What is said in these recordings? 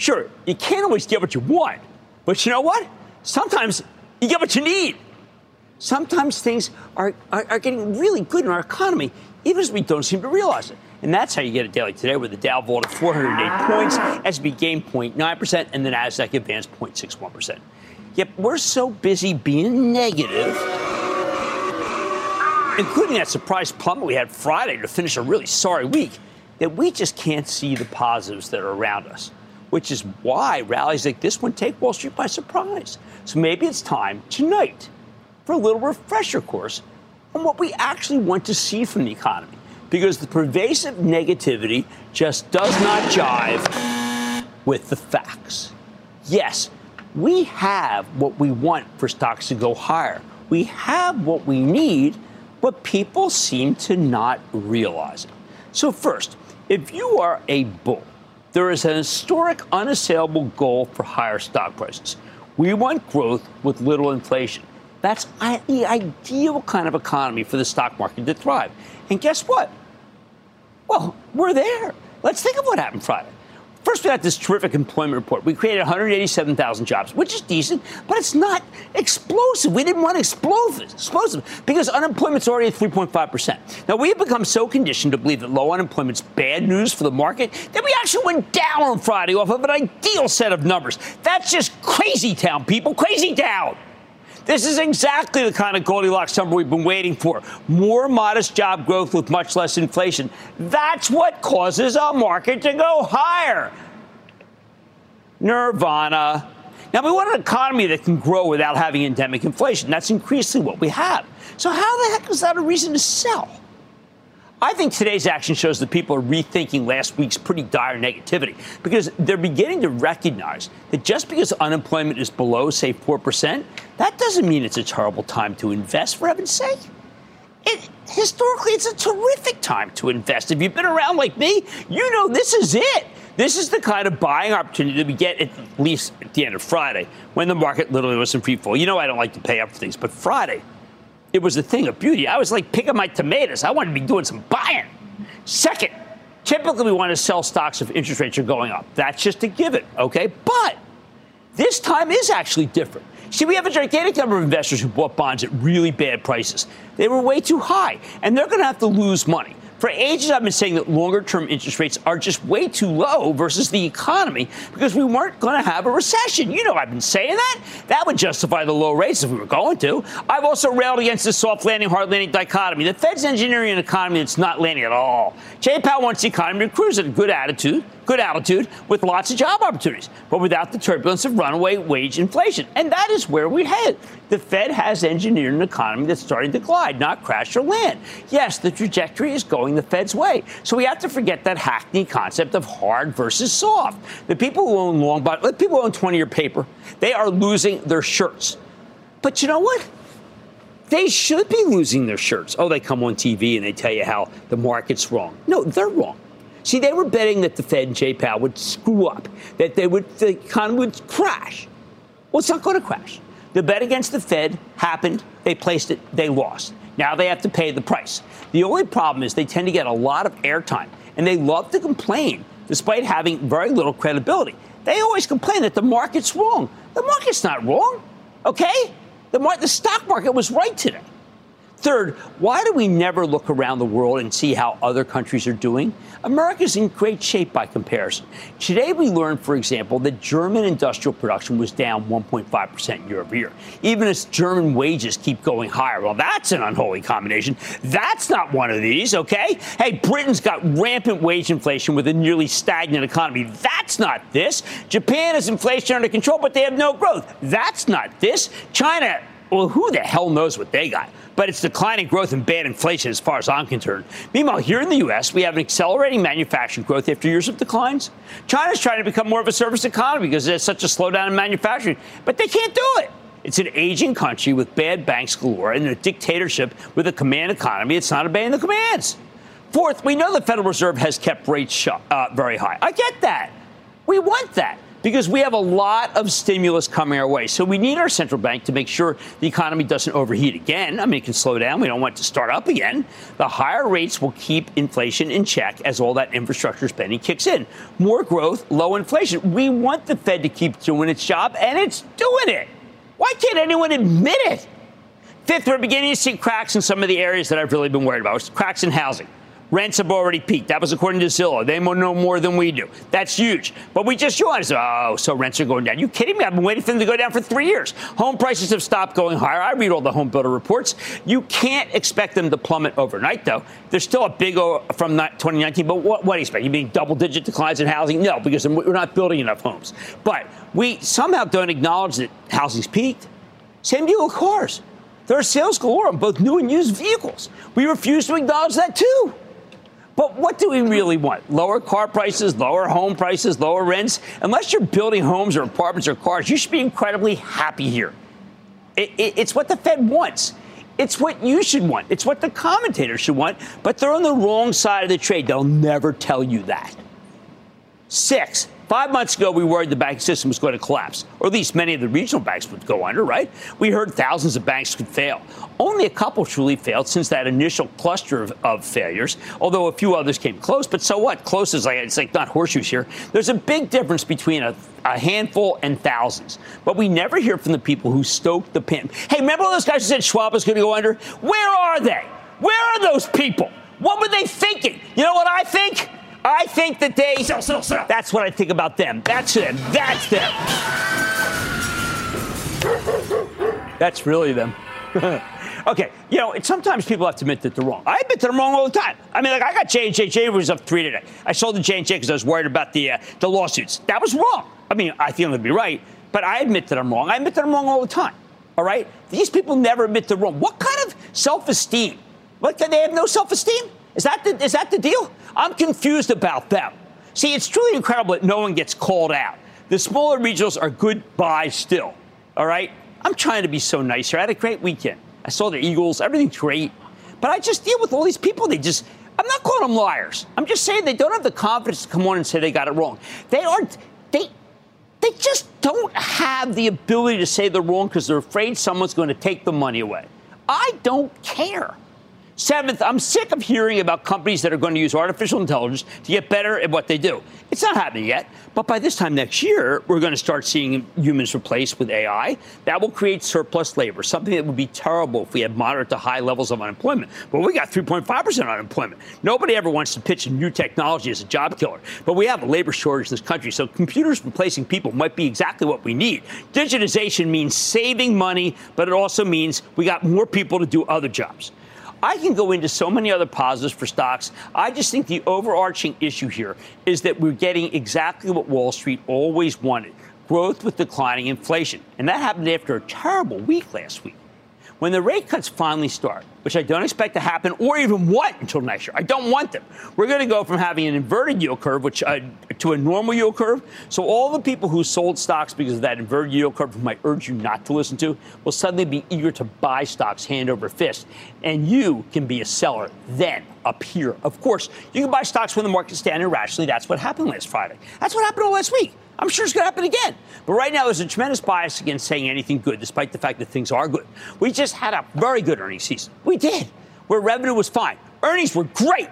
Sure, you can't always get what you want, but you know what? Sometimes you get what you need. Sometimes things are, are, are getting really good in our economy, even as we don't seem to realize it. And that's how you get a daily today, where the Dow vaulted 408 points, S&P gained 0.9%, and the Nasdaq advanced 0.61%. Yet we're so busy being negative, including that surprise plummet we had Friday to finish a really sorry week, that we just can't see the positives that are around us which is why rallies like this one take Wall Street by surprise. So maybe it's time tonight for a little refresher course on what we actually want to see from the economy. Because the pervasive negativity just does not jive with the facts. Yes, we have what we want for stocks to go higher. We have what we need, but people seem to not realize it. So, first, if you are a bull, there is an historic, unassailable goal for higher stock prices. We want growth with little inflation. That's the ideal kind of economy for the stock market to thrive. And guess what? Well, we're there. Let's think of what happened Friday. First, we got this terrific employment report. We created 187,000 jobs, which is decent, but it's not explosive. We didn't want explosive, explosive because unemployment's already at 3.5%. Now, we have become so conditioned to believe that low unemployment's bad news for the market that we actually went down on Friday off of an ideal set of numbers. That's just crazy town, people. Crazy town. This is exactly the kind of Goldilocks number we've been waiting for. More modest job growth with much less inflation. That's what causes a market to go higher. Nirvana. Now, we want an economy that can grow without having endemic inflation. That's increasingly what we have. So, how the heck is that a reason to sell? I think today's action shows that people are rethinking last week's pretty dire negativity because they're beginning to recognize that just because unemployment is below, say, 4%, that doesn't mean it's a terrible time to invest, for heaven's sake. It, historically, it's a terrific time to invest. If you've been around like me, you know this is it. This is the kind of buying opportunity that we get at least at the end of Friday when the market literally was in free fall. You know I don't like to pay up for things, but Friday, it was a thing of beauty. I was like picking my tomatoes. I wanted to be doing some buying. Second, typically we want to sell stocks if interest rates are going up. That's just a given, okay? But this time is actually different. See, we have a gigantic number of investors who bought bonds at really bad prices. They were way too high, and they're going to have to lose money. For ages, I've been saying that longer term interest rates are just way too low versus the economy because we weren't going to have a recession. You know, I've been saying that. That would justify the low rates if we were going to. I've also railed against the soft landing, hard landing dichotomy. The Fed's engineering an economy that's not landing at all. Jay Powell wants the economy to cruise at a good attitude good altitude with lots of job opportunities, but without the turbulence of runaway wage inflation. And that is where we head. The Fed has engineered an economy that's starting to glide, not crash or land. Yes, the trajectory is going the Fed's way. So we have to forget that hackney concept of hard versus soft. The people who own long bond, the people who own 20 year paper, they are losing their shirts. But you know what? They should be losing their shirts. Oh, they come on TV and they tell you how the market's wrong. No, they're wrong. See, they were betting that the Fed and Jay Powell would screw up, that they would, the economy would crash. Well, it's not going to crash. The bet against the Fed happened. They placed it. They lost. Now they have to pay the price. The only problem is they tend to get a lot of airtime, and they love to complain despite having very little credibility. They always complain that the market's wrong. The market's not wrong, okay? The, mar- the stock market was right today. Third, why do we never look around the world and see how other countries are doing? America's in great shape by comparison. Today, we learned, for example, that German industrial production was down 1.5% year over year, even as German wages keep going higher. Well, that's an unholy combination. That's not one of these, okay? Hey, Britain's got rampant wage inflation with a nearly stagnant economy. That's not this. Japan has inflation under control, but they have no growth. That's not this. China well, who the hell knows what they got? But it's declining growth and bad inflation as far as I'm concerned. Meanwhile, here in the U.S., we have an accelerating manufacturing growth after years of declines. China's trying to become more of a service economy because there's such a slowdown in manufacturing, but they can't do it. It's an aging country with bad banks galore and a dictatorship with a command economy. It's not obeying the commands. Fourth, we know the Federal Reserve has kept rates uh, very high. I get that. We want that because we have a lot of stimulus coming our way. So we need our central bank to make sure the economy doesn't overheat again. I mean, it can slow down. We don't want it to start up again. The higher rates will keep inflation in check as all that infrastructure spending kicks in. More growth, low inflation. We want the Fed to keep doing its job, and it's doing it. Why can't anyone admit it? Fifth, we're beginning to see cracks in some of the areas that I've really been worried about. Cracks in housing. Rents have already peaked. That was according to Zillow. They know more than we do. That's huge. But we just joined. Oh, so rents are going down. You kidding me? I've been waiting for them to go down for three years. Home prices have stopped going higher. I read all the home builder reports. You can't expect them to plummet overnight, though. There's still a big o from 2019. But what, what do you expect? You mean double digit declines in housing? No, because we're not building enough homes. But we somehow don't acknowledge that housing's peaked. Same deal with cars. There are sales galore on both new and used vehicles. We refuse to acknowledge that, too. But what do we really want? Lower car prices, lower home prices, lower rents? Unless you're building homes or apartments or cars, you should be incredibly happy here. It, it, it's what the Fed wants. It's what you should want. It's what the commentators should want, but they're on the wrong side of the trade. They'll never tell you that. Six, Five months ago, we worried the banking system was going to collapse, or at least many of the regional banks would go under, right? We heard thousands of banks could fail. Only a couple truly failed since that initial cluster of, of failures, although a few others came close. But so what? Close is like, it's like not horseshoes here. There's a big difference between a, a handful and thousands. But we never hear from the people who stoked the pin. Hey, remember all those guys who said Schwab was going to go under? Where are they? Where are those people? What were they thinking? You know what I think? I think that they. Sell, sell, sell. That's what I think about them. That's them. That's them. That's really them. okay, you know, sometimes people have to admit that they're wrong. I admit that I'm wrong all the time. I mean, like I got J and J. J was up three today. I sold the J and J because I was worried about the uh, the lawsuits. That was wrong. I mean, I think I'm going to be right, but I admit that I'm wrong. I admit that I'm wrong all the time. All right, these people never admit they're wrong. What kind of self-esteem? What? They have no self-esteem? Is that the, is that the deal? I'm confused about them. See, it's truly incredible that no one gets called out. The smaller regionals are good buys still. All right? I'm trying to be so nice here. I had a great weekend. I saw the Eagles. Everything's great. But I just deal with all these people. They just, I'm not calling them liars. I'm just saying they don't have the confidence to come on and say they got it wrong. They aren't, they, they just don't have the ability to say they're wrong because they're afraid someone's going to take the money away. I don't care. Seventh, I'm sick of hearing about companies that are going to use artificial intelligence to get better at what they do. It's not happening yet, but by this time next year, we're going to start seeing humans replaced with AI. That will create surplus labor, something that would be terrible if we had moderate to high levels of unemployment. But we got 3.5% unemployment. Nobody ever wants to pitch a new technology as a job killer. But we have a labor shortage in this country, so computers replacing people might be exactly what we need. Digitization means saving money, but it also means we got more people to do other jobs. I can go into so many other positives for stocks. I just think the overarching issue here is that we're getting exactly what Wall Street always wanted growth with declining inflation. And that happened after a terrible week last week. When the rate cuts finally start, which I don't expect to happen or even want until next year, I don't want them. We're going to go from having an inverted yield curve, which uh, to a normal yield curve. So all the people who sold stocks because of that inverted yield curve, whom I urge you not to listen to, will suddenly be eager to buy stocks hand over fist, and you can be a seller then up here. Of course, you can buy stocks when the market's standing irrationally. That's what happened last Friday. That's what happened all last week. I'm sure it's going to happen again. But right now, there's a tremendous bias against saying anything good, despite the fact that things are good. We just had a very good earnings season. We did, where revenue was fine. Earnings were great.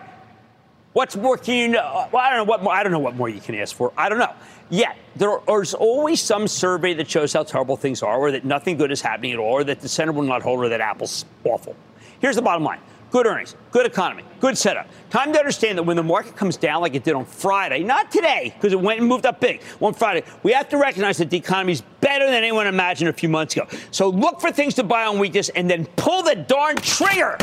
What's more can you know? Uh, well, I don't know what more. I don't know what more you can ask for. I don't know. Yet there's always some survey that shows how terrible things are, or that nothing good is happening at all, or that the center will not hold, or that Apple's awful. Here's the bottom line: Good earnings, good economy, good setup. Time to understand that when the market comes down like it did on Friday, not today, because it went and moved up big, on Friday, we have to recognize that the economy is better than anyone imagined a few months ago. So look for things to buy on weakness and then pull the darn trigger.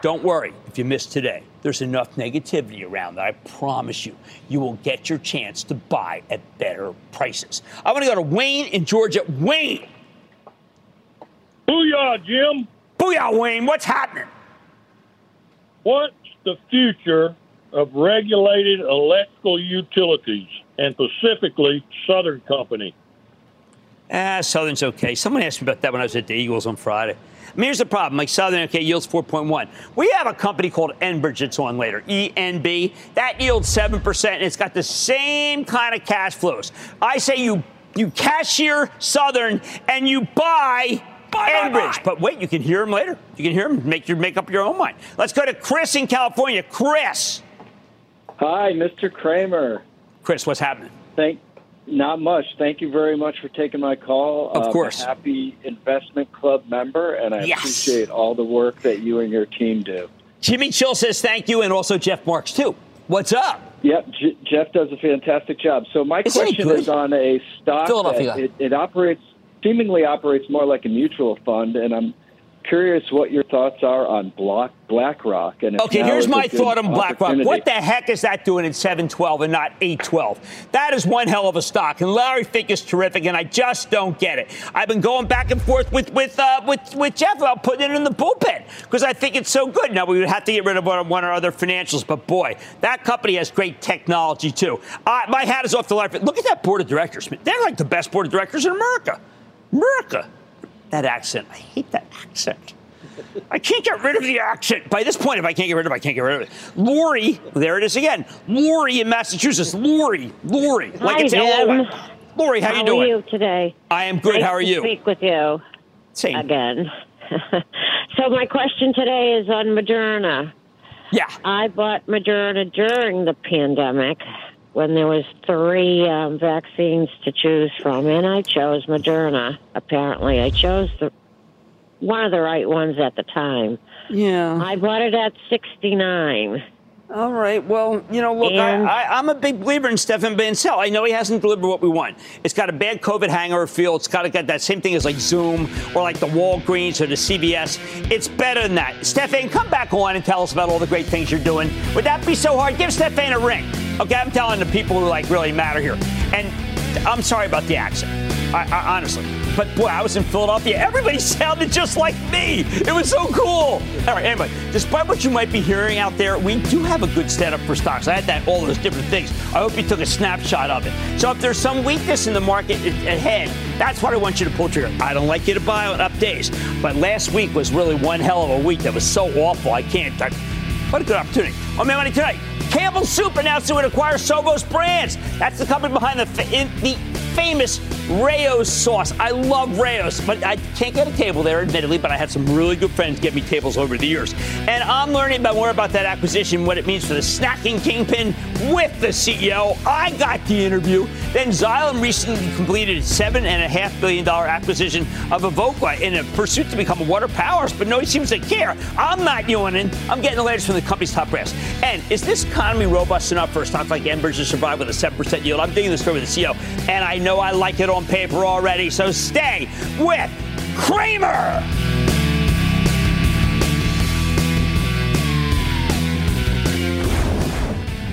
Don't worry if you miss today. There's enough negativity around that I promise you, you will get your chance to buy at better prices. I want to go to Wayne in Georgia. Wayne. Booyah, Jim. Booyah, Wayne. What's happening? What's the future of regulated electrical utilities and specifically Southern Company? Ah, Southern's okay. Someone asked me about that when I was at the Eagles on Friday. I mean, here's the problem. Like Southern, okay, yields 4.1. We have a company called Enbridge that's on later, ENB. That yields 7%, and it's got the same kind of cash flows. I say you you cashier Southern and you buy Bye, Enbridge. Bye, bye. But wait, you can hear him later. You can hear him. Make your make up your own mind. Let's go to Chris in California. Chris. Hi, Mr. Cramer. Chris, what's happening? Thank not much. Thank you very much for taking my call. Of course. I'm a happy investment club member, and I yes. appreciate all the work that you and your team do. Jimmy Chill says thank you, and also Jeff Marks, too. What's up? Yep, J- Jeff does a fantastic job. So my is question is on a stock that it, it operates seemingly operates more like a mutual fund, and I'm curious what your thoughts are on Black, BlackRock. And okay, here's my thought on BlackRock. What the heck is that doing at 712 and not 812? That is one hell of a stock, and Larry Fink is terrific, and I just don't get it. I've been going back and forth with with uh, with, with Jeff about putting it in the bullpen because I think it's so good. Now we would have to get rid of one, one or other financials, but boy, that company has great technology too. Uh, my hat is off to Larry. Fink. Look at that board of directors. They're like the best board of directors in America. America that accent. I hate that accent. I can't get rid of the accent. By this point, if I can't get rid of it, I can't get rid of it. Lori, there it is again. Lori in Massachusetts. Lori, Lori. Hi, like it's Jim. Lori, how, how you doing? How are you today? I am good. Nice how are you? speak with you. Same. Again. so my question today is on Moderna. Yeah. I bought Moderna during the pandemic when there was three um, vaccines to choose from, and I chose Moderna. Apparently, I chose the one of the right ones at the time. Yeah. I bought it at sixty nine. All right. Well, you know, look, I, am a big believer in Stefan Bancel. I know he hasn't delivered what we want. It's got a bad COVID hangover feel. It's got to get that same thing as like Zoom or like the Walgreens or the CVS. It's better than that. Stefan, come back on and tell us about all the great things you're doing. Would that be so hard? Give Stefan a ring. Okay, I'm telling the people who like really matter here. And I'm sorry about the accent. I, I, honestly. But boy, I was in Philadelphia. Everybody sounded just like me. It was so cool. All right, anyway, despite what you might be hearing out there, we do have a good setup for stocks. I had that all those different things. I hope you took a snapshot of it. So if there's some weakness in the market ahead, that's what I want you to pull trigger. I don't like you to buy on up days, but last week was really one hell of a week that was so awful. I can't. I, what a good opportunity. On Mad Money tonight. Campbell Soup announced it would acquire Sovos Brands. That's the company behind the, the famous Rao's sauce. I love Rao's, but I can't get a table there, admittedly, but I had some really good friends get me tables over the years. And I'm learning about more about that acquisition, what it means for the snacking kingpin with the CEO. I got the interview. Then Xylem recently completed a $7.5 billion acquisition of Evoqua in a pursuit to become a water powerhouse, but nobody seems to care. I'm not yawning. I'm getting the latest from the company's top brass. And is this economy robust enough for a stock like Enbridge to survive with a 7% yield? I'm digging the story with the CEO, and I know I like it on paper already, so stay with Cramer.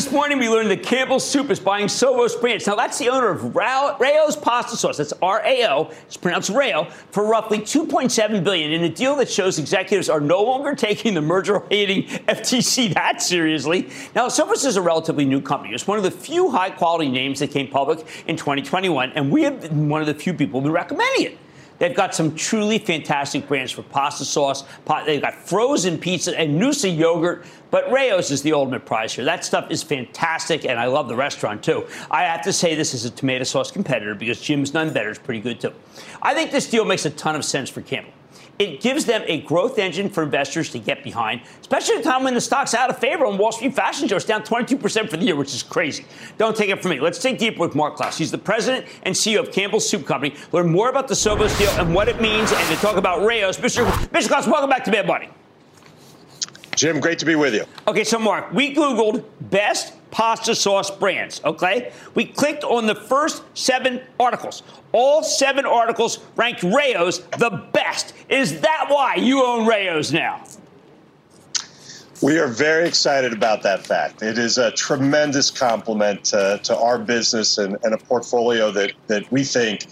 This morning we learned that Campbell Soup is buying Sovos Brands. Now that's the owner of Rao's Pasta Sauce. That's R-A-O. It's pronounced Rayo for roughly 2.7 billion in a deal that shows executives are no longer taking the merger-hating FTC that seriously. Now Sovos is a relatively new company. It's one of the few high-quality names that came public in 2021, and we have been one of the few people who recommending it. They've got some truly fantastic brands for pasta sauce. They've got frozen pizza and Noosa yogurt. But Rao's is the ultimate prize here. That stuff is fantastic, and I love the restaurant too. I have to say this is a tomato sauce competitor because Jim's None Better is pretty good too. I think this deal makes a ton of sense for Campbell. It gives them a growth engine for investors to get behind, especially at a time when the stock's out of favor on Wall Street fashion show. It's down 22% for the year, which is crazy. Don't take it from me. Let's take deep with Mark Clouse. He's the president and CEO of Campbell's Soup Company. Learn more about the Sovos deal and what it means, and to talk about Rao's. Mr. Mr. Clouse, welcome back to Mad Money. Jim, great to be with you. Okay, so Mark, we Googled best pasta sauce brands, okay? We clicked on the first seven articles. All seven articles ranked Rao's the best. Is that why you own Rao's now? We are very excited about that fact. It is a tremendous compliment to, to our business and, and, a portfolio that, that we think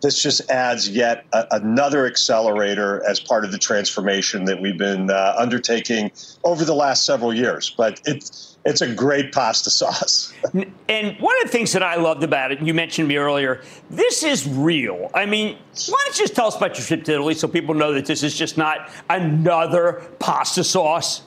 this just adds yet a, another accelerator as part of the transformation that we've been uh, undertaking over the last several years. But it's it's a great pasta sauce. and one of the things that I loved about it, you mentioned me earlier, this is real. I mean, why don't you just tell us about your trip to Italy so people know that this is just not another pasta sauce?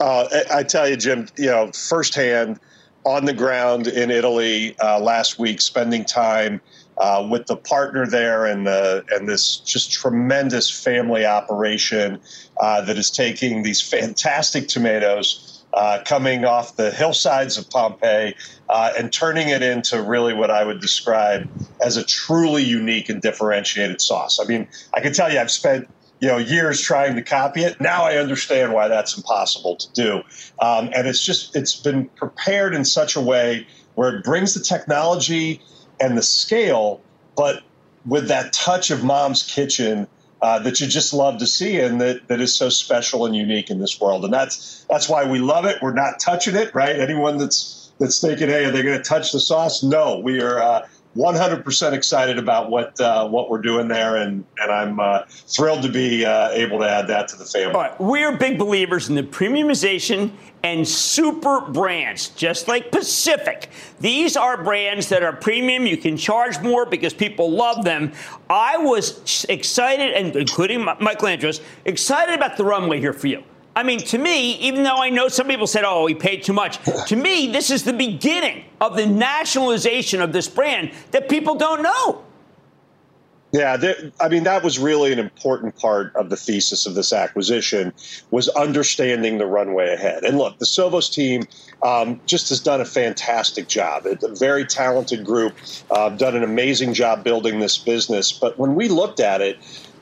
Uh, I tell you, Jim, you know, firsthand on the ground in Italy uh, last week, spending time uh, with the partner there and the, and this just tremendous family operation uh, that is taking these fantastic tomatoes uh, coming off the hillsides of Pompeii uh, and turning it into really what I would describe as a truly unique and differentiated sauce. I mean, I can tell you, I've spent you know years trying to copy it. Now I understand why that's impossible to do, um, and it's just it's been prepared in such a way where it brings the technology and the scale, but with that touch of mom's kitchen uh, that you just love to see and that, that is so special and unique in this world. And that's that's why we love it. We're not touching it, right? Anyone that's that's thinking, hey, are they going to touch the sauce? No, we are uh, 100% excited about what uh, what we're doing there, and and I'm uh, thrilled to be uh, able to add that to the family. All right, we are big believers in the premiumization and super brands, just like Pacific. These are brands that are premium. You can charge more because people love them. I was excited, and including Michael Andros, excited about the runway here for you. I mean, to me, even though I know some people said, oh, he paid too much, to me, this is the beginning of the nationalization of this brand that people don't know. Yeah, there, I mean that was really an important part of the thesis of this acquisition was understanding the runway ahead. And look, the Sovos team um, just has done a fantastic job. It's a very talented group, uh, done an amazing job building this business. But when we looked at it,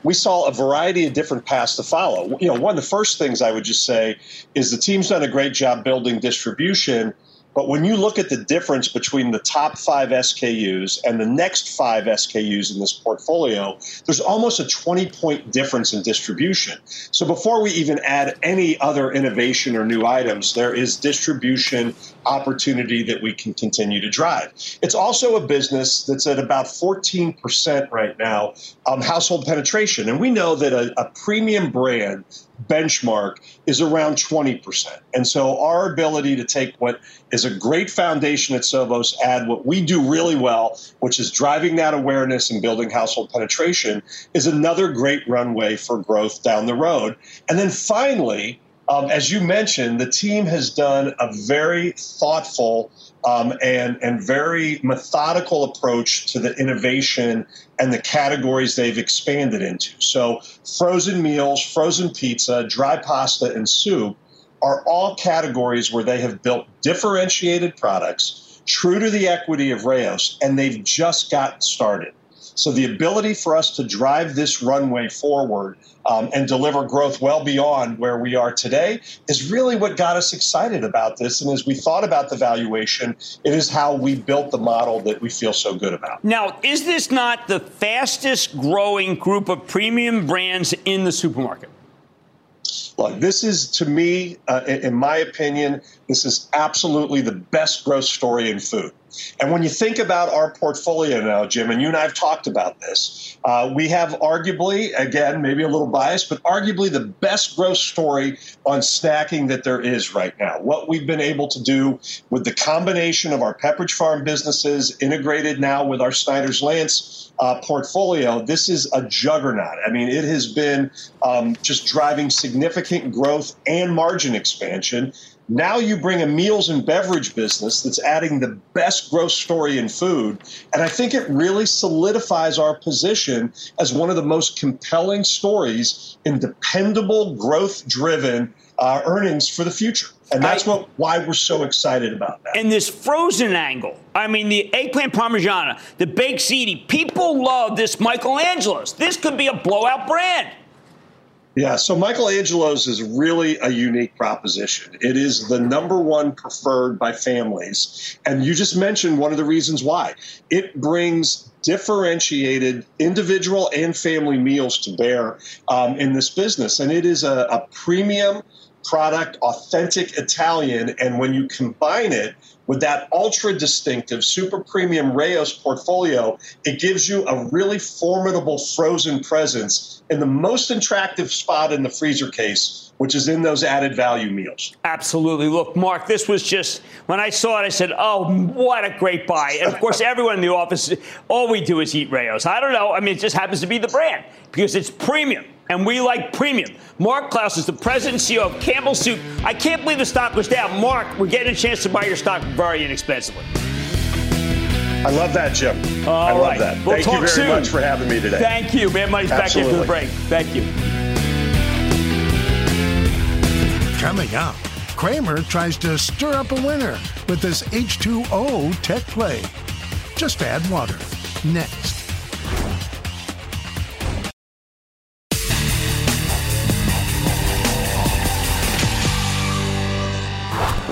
we saw a variety of different paths to follow. You know, one of the first things I would just say is the team's done a great job building distribution but when you look at the difference between the top five SKUs and the next five SKUs in this portfolio, there's almost a 20 point difference in distribution. So before we even add any other innovation or new items, there is distribution opportunity that we can continue to drive. It's also a business that's at about 14% right now um, household penetration. And we know that a, a premium brand benchmark is around 20%. And so our ability to take what is a great foundation at Sovos, add what we do really well, which is driving that awareness and building household penetration, is another great runway for growth down the road. And then finally, um, as you mentioned, the team has done a very thoughtful um, and, and very methodical approach to the innovation and the categories they've expanded into. So, frozen meals, frozen pizza, dry pasta, and soup are all categories where they have built differentiated products true to the equity of Rao's, and they've just gotten started. So the ability for us to drive this runway forward um, and deliver growth well beyond where we are today is really what got us excited about this. And as we thought about the valuation, it is how we built the model that we feel so good about. Now, is this not the fastest growing group of premium brands in the supermarket? Look, this is to me, uh, in my opinion, this is absolutely the best growth story in food. And when you think about our portfolio now, Jim, and you and I have talked about this, uh, we have arguably, again, maybe a little biased, but arguably the best growth story on snacking that there is right now. What we've been able to do with the combination of our Pepperidge Farm businesses integrated now with our Snyder's Lance uh, portfolio, this is a juggernaut. I mean, it has been um, just driving significant growth and margin expansion Now you bring a meals and beverage business that's adding the best growth story in food. And I think it really solidifies our position as one of the most compelling stories in dependable, growth driven uh, earnings for the future. And that's I, what why we're so excited about that. And this frozen angle, I mean, the eggplant parmigiana, the baked ziti, people love this Michelangelo's. This could be a blowout brand. Yeah, so Michelangelo's is really a unique proposition. It is the number one preferred by families. And you just mentioned one of the reasons why. It brings differentiated individual and family meals to bear um, in this business. And it is a, a premium product, authentic Italian. And when you combine it with that ultra distinctive super premium Rao's portfolio, it gives you a really formidable frozen presence in the most attractive spot in the freezer case, which is in those added value meals. Absolutely. Look, Mark, this was just, when I saw it, I said, oh, what a great buy. And of course, everyone in the office, all we do is eat Rao's. I don't know. I mean, it just happens to be the brand because it's premium and we like premium. Mark Clouse is the president and CEO of Campbell Soup. I can't believe the stock was down. Mark, we're getting a chance to buy your stock very inexpensively. I love that, Jim. All I love right. that. We'll Thank talk you very soon. much for having me today. Thank you. Mad Money's Absolutely. back after the break. Thank you. Coming up, Cramer tries to stir up a winner with this H2O tech play. Just add water. Next.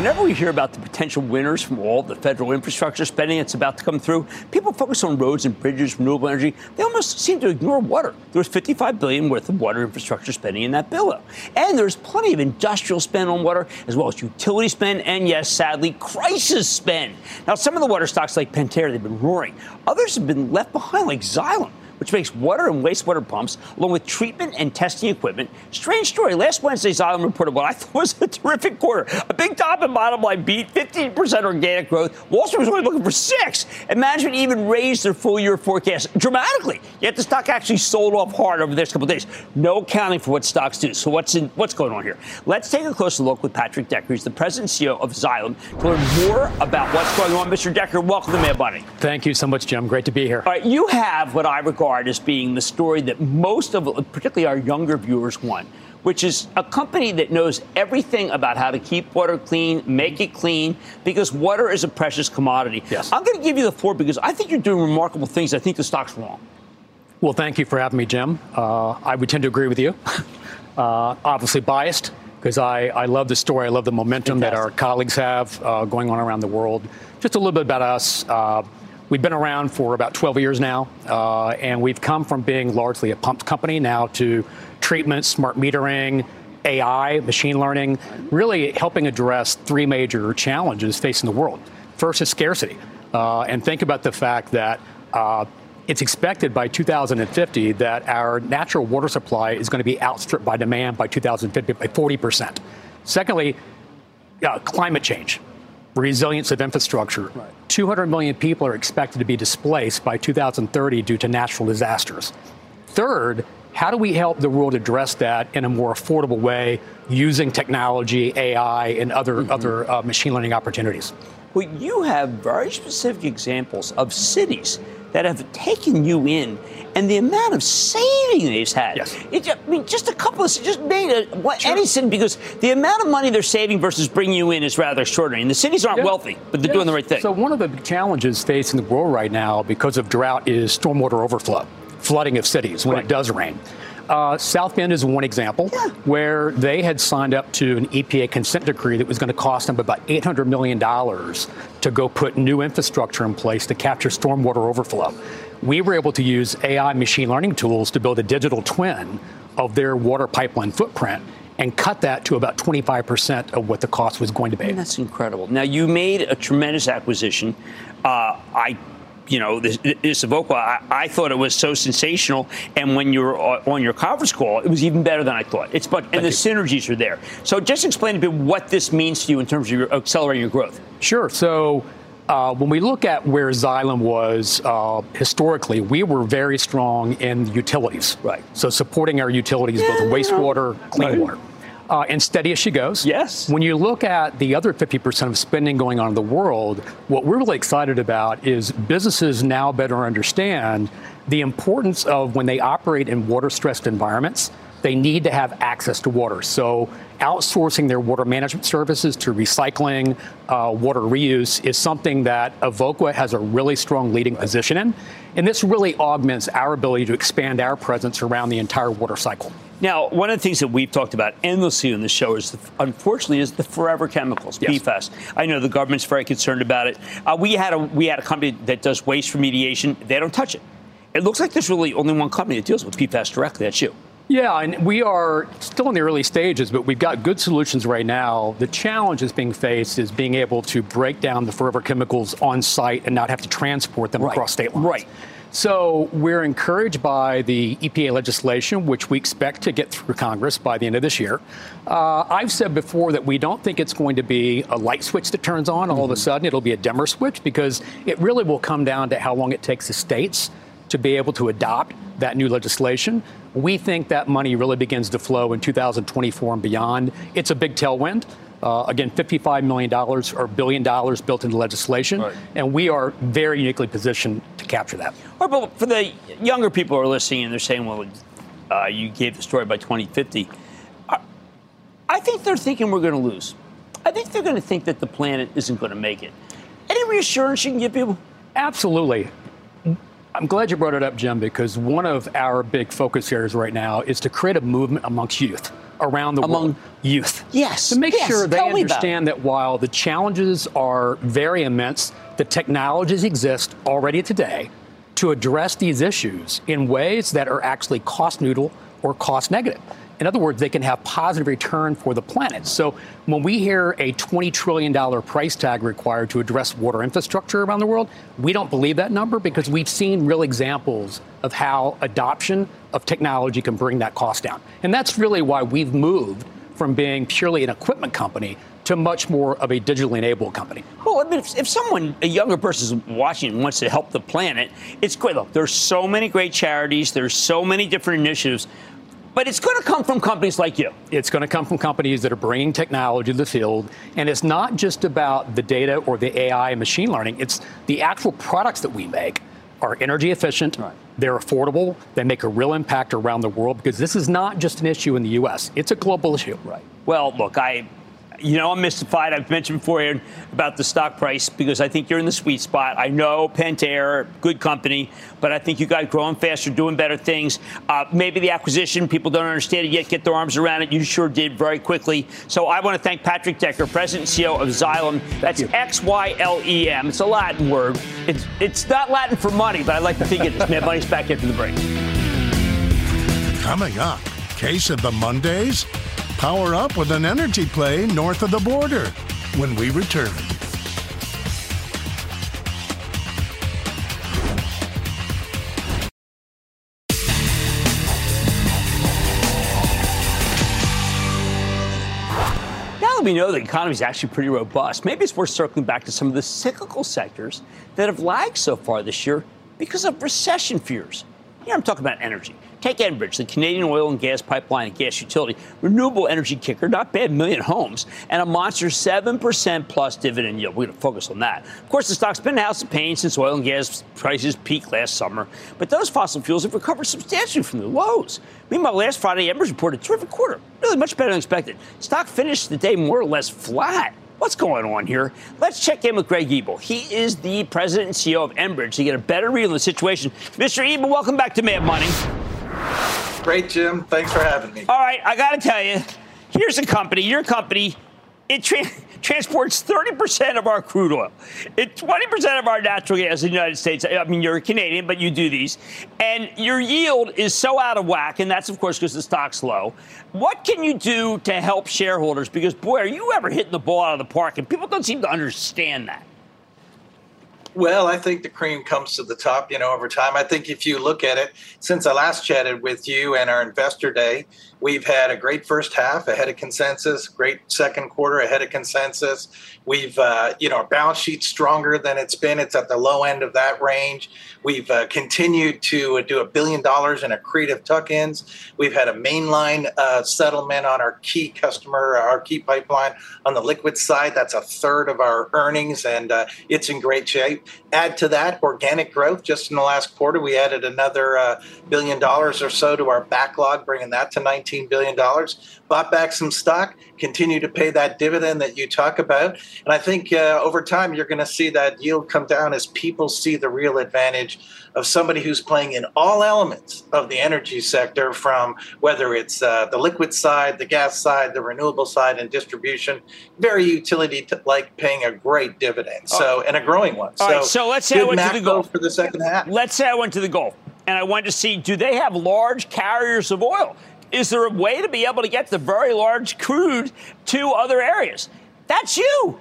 Whenever we hear about the potential winners from all the federal infrastructure spending that's about to come through, people focus on roads and bridges, renewable energy. They almost seem to ignore water. There was 55 billion worth of water infrastructure spending in that bill, and there's plenty of industrial spend on water, as well as utility spend, and yes, sadly, crisis spend. Now, some of the water stocks like Pentair, they've been roaring. Others have been left behind, like Xylem which makes water and wastewater pumps, along with treatment and testing equipment. Strange story. Last Wednesday's Xylem reported what I thought was a terrific quarter. A big top and bottom line beat, 15% organic growth. Wall Street was only looking for six. And management even raised their full year forecast dramatically. Yet the stock actually sold off hard over the next couple days. No accounting for what stocks do. So what's in, what's going on here? Let's take a closer look with Patrick Decker. who's the president and CEO of Xylem to learn more about what's going on. Mr. Decker, welcome to Mad Money. Thank you so much, Jim. Great to be here. All right, you have what I regard regard as being the story that most of, particularly our younger viewers, want, which is a company that knows everything about how to keep water clean, make it clean, because water is a precious commodity. Yes. I'm going to give you the floor because I think you're doing remarkable things. I think the stock's wrong. Well, thank you for having me, Jim. Uh, I would tend to agree with you. uh, obviously biased because I, I love the story. I love the momentum Fantastic. that our colleagues have uh, going on around the world. Just a little bit about us. We've been around for about 12 years now, uh, and we've come from being largely a pump company now to treatment, smart metering, AI, machine learning, really helping address three major challenges facing the world. First is scarcity. Uh, and think about the fact that uh, it's expected by 2050 that our natural water supply is going to be outstripped by demand by 2050 by 40%. Secondly, uh, climate change resilience of infrastructure. Right. 200 million people are expected to be displaced by 2030 due to natural disasters. Third, how do we help the world address that in a more affordable way using technology, AI, and other, mm-hmm. other uh, machine learning opportunities? Well, you have very specific examples of cities that have taken you in and the amount of saving they've had. Yes. It, I mean, just a couple of just made a, what, sure. any city because the amount of money they're saving versus bringing you in is rather extraordinary. And the cities aren't yeah. wealthy, but they're doing the right thing. So one of the challenges facing the world right now because of drought is stormwater overflow, flooding of cities when right. it does rain. Uh, South Bend is one example yeah. where they had signed up to an EPA consent decree that was going to cost them about $800 million to go put new infrastructure in place to capture stormwater overflow. We were able to use AI machine learning tools to build a digital twin of their water pipeline footprint and cut that to about 25% of what the cost was going to be. that's incredible. Now, you made a tremendous acquisition. Uh, I you know, this, this Evoqua, I, I, thought it was so sensational. And when you were on your conference call, it was even better than I thought. It's but and the you. synergies are there. So just explain a bit what this means to you in terms of your accelerating your growth. Sure. So. Uh, when we look at where Xylem was uh, historically, we were very strong in utilities. Right. So supporting our utilities, yeah, both wastewater, clean right. water. Uh, and steady as she goes. Yes. When you look at the other 50% of spending going on in the world, what we're really excited about is businesses now better understand the importance of when they operate in water stressed environments, they need to have access to water. So, outsourcing their water management services to recycling, uh, water reuse is something that Evoqua has a really strong leading position in. And this really augments our ability to expand our presence around the entire water cycle. Now, one of the things that we've talked about endlessly on the show is, the, unfortunately, is the forever chemicals, yes. PFAS. I know the government's very concerned about it. Uh, we had a we had a company that does waste remediation. They don't touch it. It looks like there's really only one company that deals with PFAS directly. That's you. Yeah, and we are still in the early stages, but we've got good solutions right now. The challenge that's being faced is being able to break down the forever chemicals on site and not have to transport them right. across state lines. Right. So we're encouraged by the EPA legislation, which we expect to get through Congress by the end of this year. Uh, I've said before that we don't think it's going to be a light switch that turns on all mm-hmm. of a mm-hmm. sudden. It'll be a dimmer switch because it really will come down to how long it takes the states to be able to adopt that new legislation. We think that money really begins to flow in 2024 and beyond. It's a big tailwind. Uh, again, $55 million or billion dollars built into legislation, right. and we are very uniquely positioned to capture that. Right, but for the younger people who are listening and they're saying, well, uh, you gave the story by 2050, uh, I think they're thinking we're going to lose. I think they're going to think that the planet isn't going to make it. Any reassurance you can give people? Absolutely. I'm glad you brought it up, Jim, because one of our big focus areas right now is to create a movement amongst youth around the world. Among world. Youth. Yes. To make yes. sure they understand that while the challenges are very immense, the technologies exist already today to address these issues in ways that are actually cost neutral or cost negative. In other words, they can have positive return for the planet. So when we hear a $20 trillion price tag required to address water infrastructure around the world, we don't believe that number because we've seen real examples of how adoption of technology can bring that cost down. And that's really why we've moved from being purely an equipment company to much more of a digitally enabled company. Well, I mean, if, if, someone, a younger person is watching and wants to help the planet, it's great. Look, there's so many great charities, there's so many different initiatives. But it's going to come from companies like you. It's going to come from companies that are bringing technology to the field. And it's not just about the data or the AI and machine learning, it's the actual products that we make are energy efficient, right. they're affordable, they make a real impact around the world because this is not just an issue in the U.S., it's a global issue. Right. Well, look, I you know, I'm mystified. I've mentioned before about the stock price because I think you're in the sweet spot. I know Pentair, good company, but I think you guys growing faster, doing better things. Uh, maybe the acquisition, people don't understand it yet, get their arms around it. You sure did very quickly. So I want to thank Patrick Decker, President and CEO of Xylem. That's X Y L E M. It's a Latin word. It's, it's not Latin for money, but I like to think it is. Mad Money's back after the break. Coming up, case of the Mondays. Power up with an energy play north of the border when we return. Now that we know the economy is actually pretty robust, maybe it's worth circling back to some of the cyclical sectors that have lagged so far this year because of recession fears. Here I'm talking about energy. Take Enbridge, the Canadian oil and gas pipeline and gas utility, renewable energy kicker, not bad, million homes, and a monster 7% plus dividend yield. We're going to focus on that. Of course, the stock's been in house of pain since oil and gas prices peaked last summer, but those fossil fuels have recovered substantially from the lows. Meanwhile, last Friday, Enbridge reported a terrific quarter, really much better than expected. Stock finished the day more or less flat. What's going on here? Let's check in with Greg Ebel. He is the president and CEO of Enbridge to get a better read on the situation. Mr. Ebel, welcome back to Mad Money. Great, Jim. Thanks for having me. All right, I got to tell you, here's a company, your company, it tra- transports 30% of our crude oil, it 20% of our natural gas in the United States. I mean, you're a Canadian, but you do these. And your yield is so out of whack, and that's, of course, because the stock's low. What can you do to help shareholders? Because, boy, are you ever hitting the ball out of the park? And people don't seem to understand that. Well, I think the cream comes to the top, you know, over time. I think if you look at it, since I last chatted with you and our investor day, we've had a great first half ahead of consensus, great second quarter ahead of consensus. We've, uh, you know, our balance sheet stronger than it's been. It's at the low end of that range. We've uh, continued to do a billion dollars in accretive tuck-ins. We've had a mainline uh, settlement on our key customer, our key pipeline on the liquid side. That's a third of our earnings, and uh, it's in great shape. Add to that organic growth. Just in the last quarter, we added another uh, billion dollars or so to our backlog, bringing that to 19 billion dollars. Bought back some stock, continue to pay that dividend that you talk about, and I think uh, over time you're going to see that yield come down as people see the real advantage of somebody who's playing in all elements of the energy sector, from whether it's uh, the liquid side, the gas side, the renewable side, and distribution. Very utility like paying a great dividend. So and a growing one. All so, right, so let's say I went to the Gulf for the second half. Let's say I went to the Gulf and I wanted to see do they have large carriers of oil? Is there a way to be able to get the very large crude to other areas? That's you.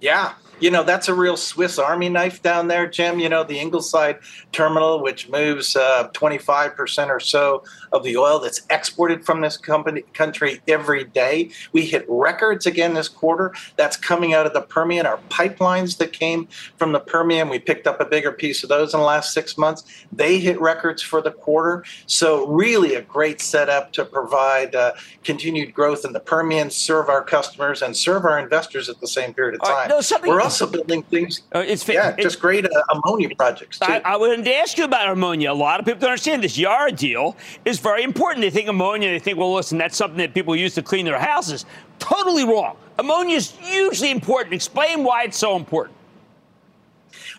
Yeah, you know, that's a real Swiss Army knife down there, Jim. You know, the Ingleside terminal, which moves uh, 25% or so of the oil that's exported from this company, country every day. We hit records again this quarter. That's coming out of the Permian. Our pipelines that came from the Permian, we picked up a bigger piece of those in the last six months. They hit records for the quarter. So, really a great setup to provide uh, continued growth in the Permian, serve our customers, and serve our investors at the same period of time. Right, no, We're also building things. Uh, it's yeah, just great uh, ammonia projects too. I, I wanted to ask you about ammonia. A lot of people don't understand this Yara deal is very important. They think ammonia. They think, well, listen, that's something that people use to clean their houses. Totally wrong. Ammonia is hugely important. Explain why it's so important.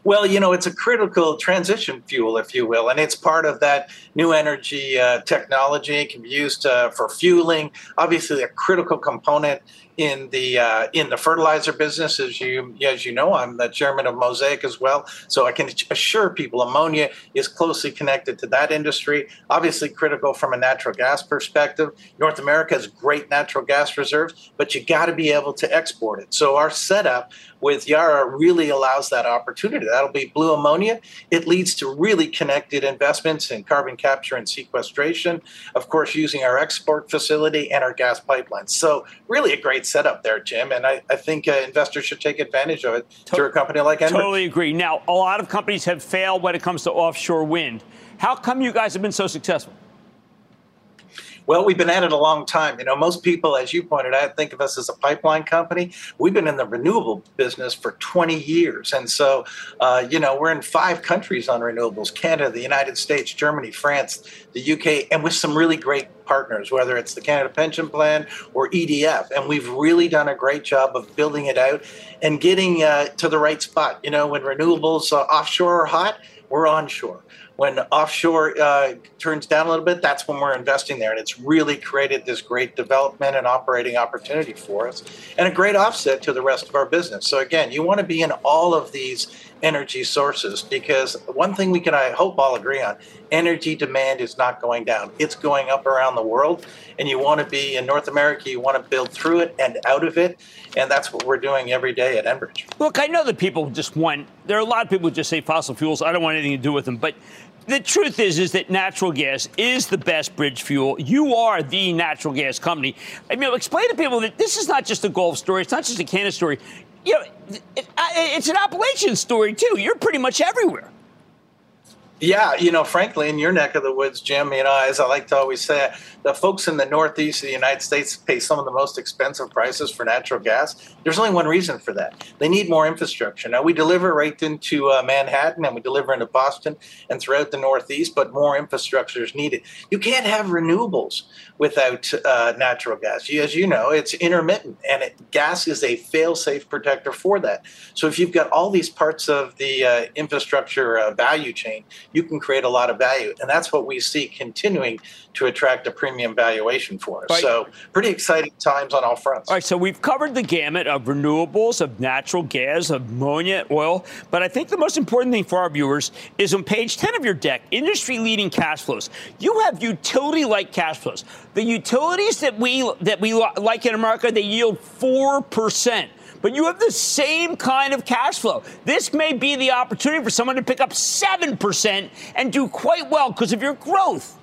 Well, you know, it's a critical transition fuel, if you will, and it's part of that new energy uh, technology. It can be used uh, for fueling. Obviously, a critical component in the uh, in the fertilizer business, as you as you know, I'm the chairman of Mosaic as well. So I can assure people ammonia is closely connected to that industry. Obviously, critical from a natural gas perspective. North America has great natural gas reserves, but you got to be able to export it. So our setup with Yara really allows that opportunity. That'll be blue ammonia. It leads to really connected investments in carbon capture and sequestration. Of course, using our export facility and our gas pipelines. So really a great setup there, Jim, and I, I think uh, investors should take advantage of it to- through a company like Enbridge. Totally agree. Now, a lot of companies have failed when it comes to offshore wind. How come you guys have been so successful? Well, we've been at it a long time. You know, most people, as you pointed out, think of us as a pipeline company. We've been in the renewable business for 20 years. And so, uh, you know, we're in five countries on renewables Canada, the United States, Germany, France, the UK, and with some really great partners, whether it's the Canada Pension Plan or EDF. And we've really done a great job of building it out and getting uh, to the right spot. You know, when renewables uh, offshore are hot, we're onshore when offshore uh, turns down a little bit, that's when we're investing there. And it's really created this great development and operating opportunity for us and a great offset to the rest of our business. So, again, you want to be in all of these energy sources because one thing we can, I hope, all agree on energy demand is not going down. It's going up around the world. And you want to be in North America, you want to build through it and out of it. And that's what we're doing every day at Enbridge. Look, I know that people just want, there are a lot of people who just say fossil fuels. I don't want anything to do with them. But the truth is, is that natural gas is the best bridge fuel. You are the natural gas company. I mean, explain to people that this is not just a Gulf story. It's not just a Canada story. You know, it, it's an Appalachian story too. You're pretty much everywhere. Yeah, you know, frankly, in your neck of the woods, Jim, you know, as I like to always say, the folks in the Northeast of the United States pay some of the most expensive prices for natural gas. There's only one reason for that. They need more infrastructure. Now, we deliver right into uh, Manhattan and we deliver into Boston and throughout the Northeast, but more infrastructure is needed. You can't have renewables without uh, natural gas. As you know, it's intermittent, and it, gas is a fail-safe protector for that. So if you've got all these parts of the uh, infrastructure uh, value chain, you can create a lot of value, and that's what we see continuing to attract a premium valuation for us. Right. So pretty exciting times on all fronts. All right, so we've covered the gamut of renewables, of natural gas, of ammonia, oil, but I think the most important thing for our viewers is on page 10 of your deck, industry-leading cash flows. You have utility-like cash flows. The utilities that we that we like in America, they yield 4%. but you have the same kind of cash flow. This may be the opportunity for someone to pick up 7% and do quite well because of your growth.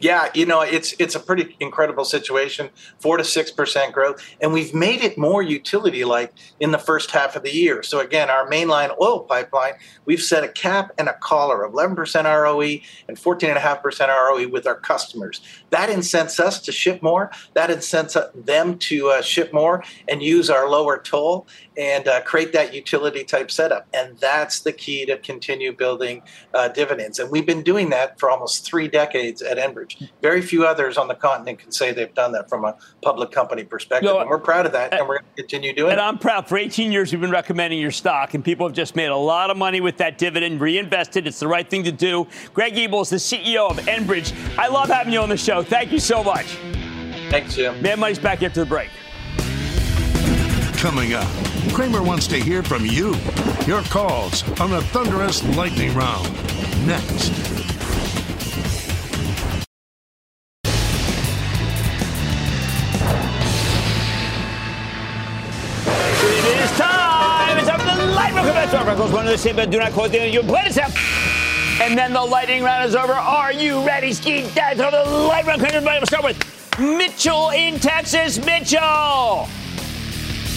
Yeah, you know, it's it's a pretty incredible situation. Four to six percent growth, and we've made it more utility-like in the first half of the year. So again, our mainline oil pipeline, we've set a cap and a collar of 11% ROE and 14.5% ROE with our customers. That incents us to ship more. That incents them to uh, ship more and use our lower toll and uh, create that utility type setup. And that's the key to continue building uh, dividends. And we've been doing that for almost three decades at Enbridge. Very few others on the continent can say they've done that from a public company perspective. No, and we're proud of that, and we're going to continue doing and it. And I'm proud. For 18 years, we've been recommending your stock, and people have just made a lot of money with that dividend, reinvested. It's the right thing to do. Greg Ebel is the CEO of Enbridge. I love having you on the show. Thank you so much. Thanks, Jim. Mad Money's back after the break. Coming up, Cramer wants to hear from you. Your calls on the Thunderous Lightning Round. Next. Round. Goes one of the same, but do not quote the end. you play this out. And then the lightning round is over. Are you ready, Ski Dad? Throw the lightning round. Everybody, we'll start with Mitchell in Texas. Mitchell.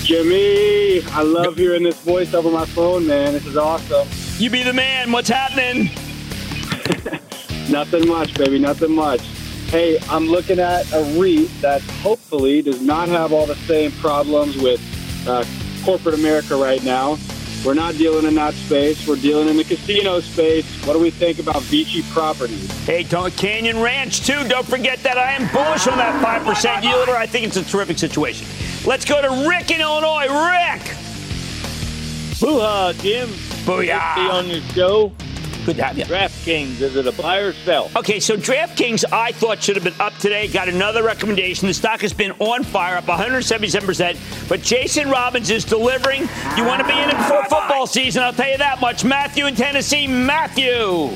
Jimmy, I love hearing this voice over my phone, man. This is awesome. You be the man. What's happening? Nothing much, baby. Nothing much. Hey, I'm looking at a REIT that hopefully does not have all the same problems with uh, corporate America right now. We're not dealing in that space. We're dealing in the casino space. What do we think about Vici Properties? Hey, Don Canyon Ranch, too. Don't forget that I am bullish on that 5% yielder. I think it's a terrific situation. Let's go to Rick in Illinois. Rick! Booyah, Jim. Booyah. Good to be on your show. Good to have you. DraftKings, is it a buy or sell? Okay, so DraftKings, I thought should have been up today. Got another recommendation. The stock has been on fire, up 177%. But Jason Robins is delivering. You want to be in it before football season, I'll tell you that much. Matthew in Tennessee. Matthew.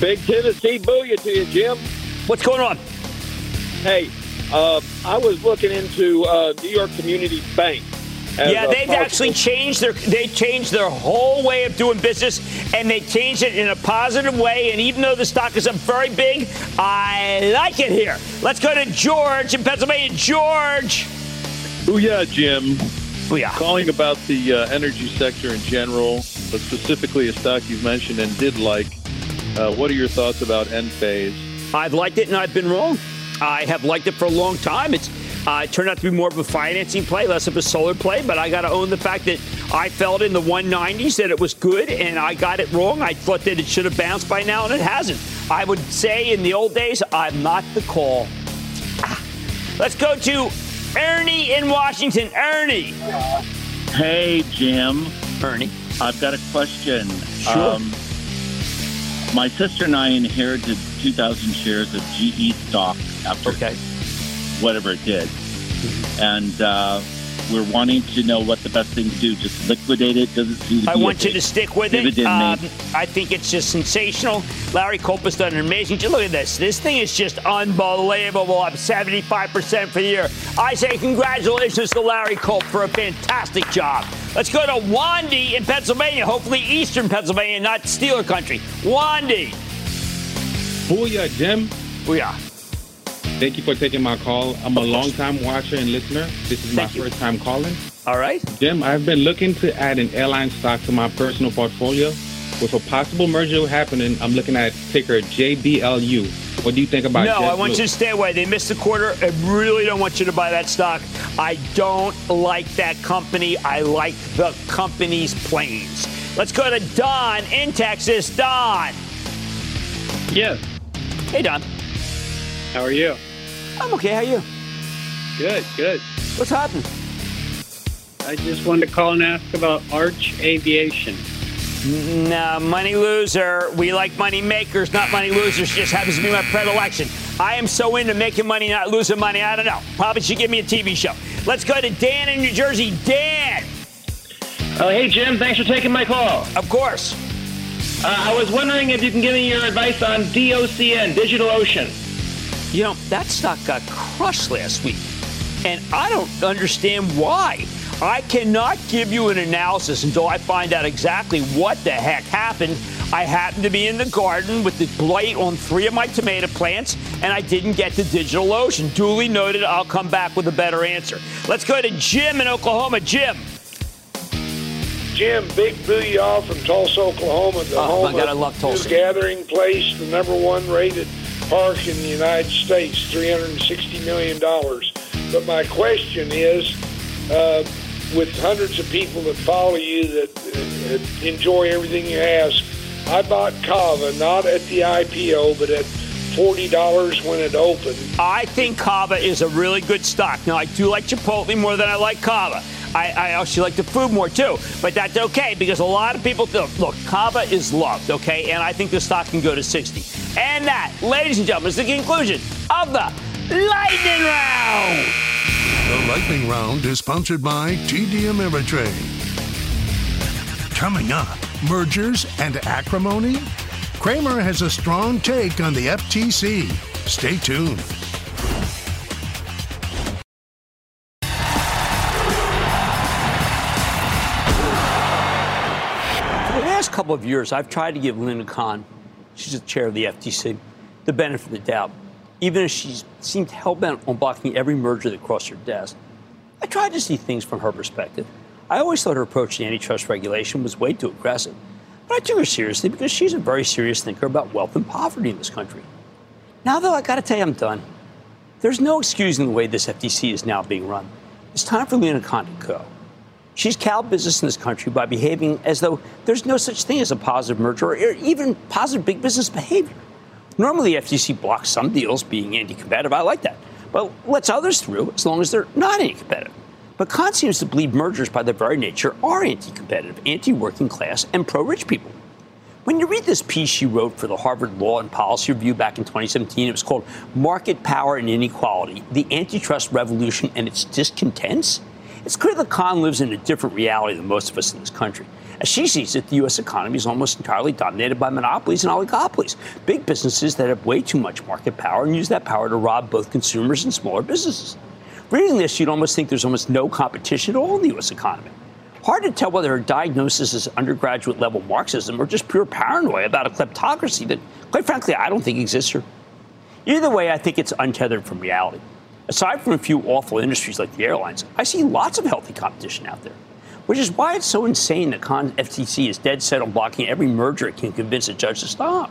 Big Tennessee booyah to you, Jim. What's going on? Hey, uh, I was looking into uh, New York Community Bank. Yeah, they've actually changed their they changed their whole way of doing business, and they changed it in a positive way. And even though the stock is up very big, I like it here. Let's go to George in Pennsylvania. George. Oh yeah, Jim. Booyah. Calling about the uh, energy sector in general, but specifically a stock you've mentioned and did like. Uh, what are your thoughts about Enphase? I've liked it and I've been wrong. I have liked it for a long time. It's uh, it turned out to be more of a financing play, less of a solar play, but I got to own the fact that I felt in the 190s that it was good and I got it wrong. I thought that it should have bounced by now and it hasn't. I would say in the old days, I'm not the call. Ah. Let's go to Ernie in Washington. Ernie. Hey, Jim. Ernie. I've got a question. Sure. Um, my sister and I inherited 2,000 shares of GE stock after okay. Whatever it did. And uh, we're wanting to know what the best thing to do. Just liquidate it. Does it seem I want you to stick with it. Um, I think it's just sensational. Larry Culp has done an amazing job. Look at this. This thing is just unbelievable. Up 75% for the year. I say congratulations to Larry Culp for a fantastic job. Let's go to Wandy in Pennsylvania. Hopefully, Eastern Pennsylvania, not Steeler country. Wandy. Booyah, Jim. Booyah. Thank you for taking my call. I'm a long-time watcher and listener. This is my Thank you. first time calling. All right. Jim, I've been looking to add an airline stock to my personal portfolio. With a possible merger happening, I'm looking at ticker JBLU. What do you think about No, JetBlue? I want you to stay away. They missed the quarter. I really don't want you to buy that stock. I don't like that company. I like the company's planes. Let's go to Don in Texas. Don. Yes. Hey, Don. How are you? I'm okay. How are you? Good, good. What's happening? I just wanted to call and ask about Archer Aviation. No, money loser. We like money makers, not money losers. Just happens to be my predilection. I am so into making money, not losing money. I don't know. Probably should give me a TV show. Let's go to Dan in New Jersey. Dan. Oh, hey, Jim. Thanks for taking my call. Of course. Uh, I was wondering if you can give me your advice on DOCN, DigitalOcean. You know, that stock got crushed last week. And I don't understand why. I cannot give you an analysis until I find out exactly what the heck happened. I happened to be in the garden with the blight on three of my tomato plants, and I didn't get the DigitalOcean. Duly noted, I'll come back with a better answer. Let's go to Jim in Oklahoma. Jim. Jim, big booyah from Tulsa, Oklahoma, the oh, home my God, I love Tulsa. gathering place, the number one rated park in the United States, $360 million. But my question is, uh, with hundreds of people that follow you that enjoy everything you ask, I bought Cava not at the IPO, but at $40 when it opened. I think Cava is a really good stock. Now, I do like Chipotle more than I like Cava. I, I actually like the food more too, but that's okay because a lot of people think, look, Cava is loved, okay, and I think the stock can go to 60. And that, ladies and gentlemen, is the conclusion of the Lightning Round. The Lightning Round is sponsored by TD Ameritrade. Coming up, mergers and acrimony? Cramer has a strong take on the FTC. Stay tuned. For the last couple of years, I've tried to give Lina Khan, she's the chair of the FTC, the benefit of the doubt, even as she seemed hell bent on blocking every merger that crossed her desk. I tried to see things from her perspective. I always thought her approach to antitrust regulation was way too aggressive. But I took her seriously because she's a very serious thinker about wealth and poverty in this country. Now, though, I got to tell you, I'm done. There's no excusing the way this FTC is now being run. It's time for Khan to go. She's cowed business in this country by behaving as though there's no such thing as a positive merger or even positive big business behavior. Normally, the FTC blocks some deals being anti competitive. I like that. But lets others through as long as they're not anti competitive. But Khan seems to believe mergers, by their very nature, are anti competitive, anti working class, and pro rich people. When you read this piece she wrote for the Harvard Law and Policy Review back in 2017, it was called Market Power and Inequality The Antitrust Revolution and Its Discontents. It's clear that Khan lives in a different reality than most of us in this country. As she sees it, the U.S. economy is almost entirely dominated by monopolies and oligopolies, big businesses that have way too much market power and use that power to rob both consumers and smaller businesses. Reading this, you'd almost think there's almost no competition at all in the U.S. economy. Hard to tell whether her diagnosis is undergraduate level Marxism or just pure paranoia about a kleptocracy that, quite frankly, I don't think exists here. Either way, I think it's untethered from reality. Aside from a few awful industries like the airlines, I see lots of healthy competition out there, which is why it's so insane that Khan FTC is dead set on blocking every merger it can convince a judge to stop.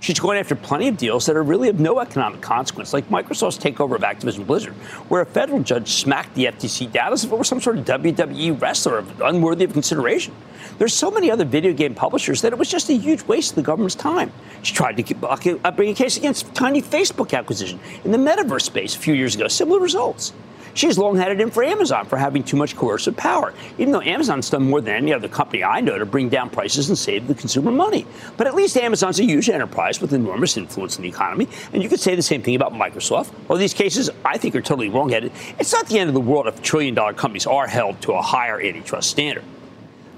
She's going after plenty of deals that are really of no economic consequence, like Microsoft's takeover of Activision Blizzard, where a federal judge smacked the FTC down as if it were some sort of WWE wrestler unworthy of consideration. There's so many other video game publishers that it was just a huge waste of the government's time. She tried to uh, bring a case against tiny Facebook acquisition in the metaverse space a few years ago. Similar results. She's long had it in for Amazon for having too much coercive power, even though Amazon's done more than any other company I know to bring down prices and save the consumer money. But at least Amazon's a huge enterprise with enormous influence in the economy, and you could say the same thing about Microsoft. All these cases, I think, are totally wrong-headed. It's not the end of the world if trillion-dollar companies are held to a higher antitrust standard.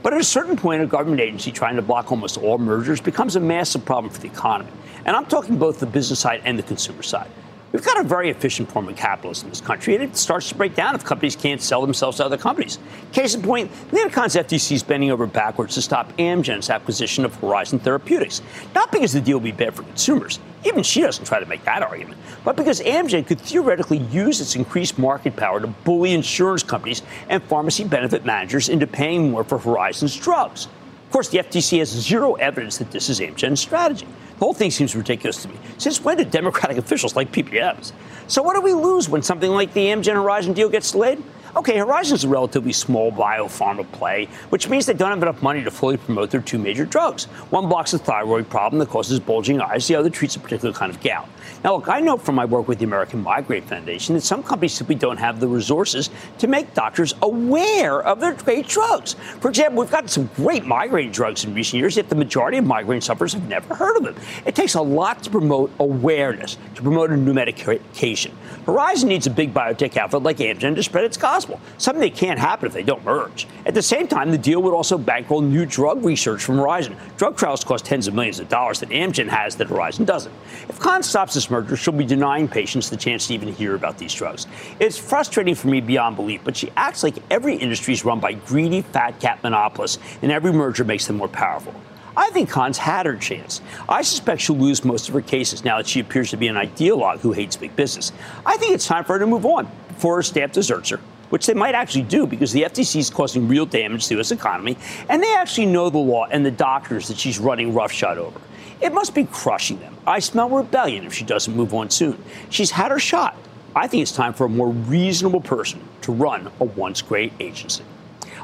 But at a certain point, a government agency trying to block almost all mergers becomes a massive problem for the economy. And I'm talking both the business side and the consumer side. We've got a very efficient form of capitalism in this country, and it starts to break down if companies can't sell themselves to other companies. Case in point, Lina Khan's FTC is bending over backwards to stop Amgen's acquisition of Horizon Therapeutics. Not because the deal will be bad for consumers, even she doesn't try to make that argument, but because Amgen could theoretically use its increased market power to bully insurance companies and pharmacy benefit managers into paying more for Horizon's drugs. Of course, the FTC has zero evidence that this is Amgen's strategy. The whole thing seems ridiculous to me. Since when did Democratic officials like PBMs? So what do we lose when something like the Amgen Horizon deal gets delayed? Okay, Horizon is a relatively small biopharma play, which means they don't have enough money to fully promote their two major drugs. One blocks a thyroid problem that causes bulging eyes, the other treats a particular kind of gout. Now, look, I know from my work with the American Migraine Foundation that some companies simply don't have the resources to make doctors aware of their great drugs. For example, we've got some great migraine drugs in recent years, yet the majority of migraine sufferers have never heard of them. It takes a lot to promote awareness, to promote a new medication. Horizon needs a big biotech outfit like Amgen to spread its gospel, something that can't happen if they don't merge. At the same time, the deal would also bankroll new drug research from Horizon. Drug trials cost tens of millions of dollars that Amgen has that Horizon doesn't. If Khan stops this merger, she'll be denying patients the chance to even hear about these drugs. It's frustrating for me beyond belief, but she acts like every industry is run by greedy fat cat monopolists, and every merger makes them more powerful. I think Khan's had her chance. I suspect she'll lose most of her cases now that she appears to be an ideologue who hates big business. I think it's time for her to move on before her staff deserts her which they might actually do because the FTC is causing real damage to the U.S. economy, and they actually know the law and the doctors that she's running roughshod over. It must be crushing them. I smell rebellion if she doesn't move on soon. She's had her shot. I think it's time for a more reasonable person to run a once great agency.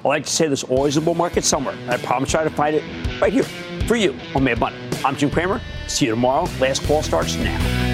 I like to say there's always a bull market somewhere, and I promise try to find it right here for you on Mad Money. I'm Jim Cramer. See you tomorrow. Last call starts now.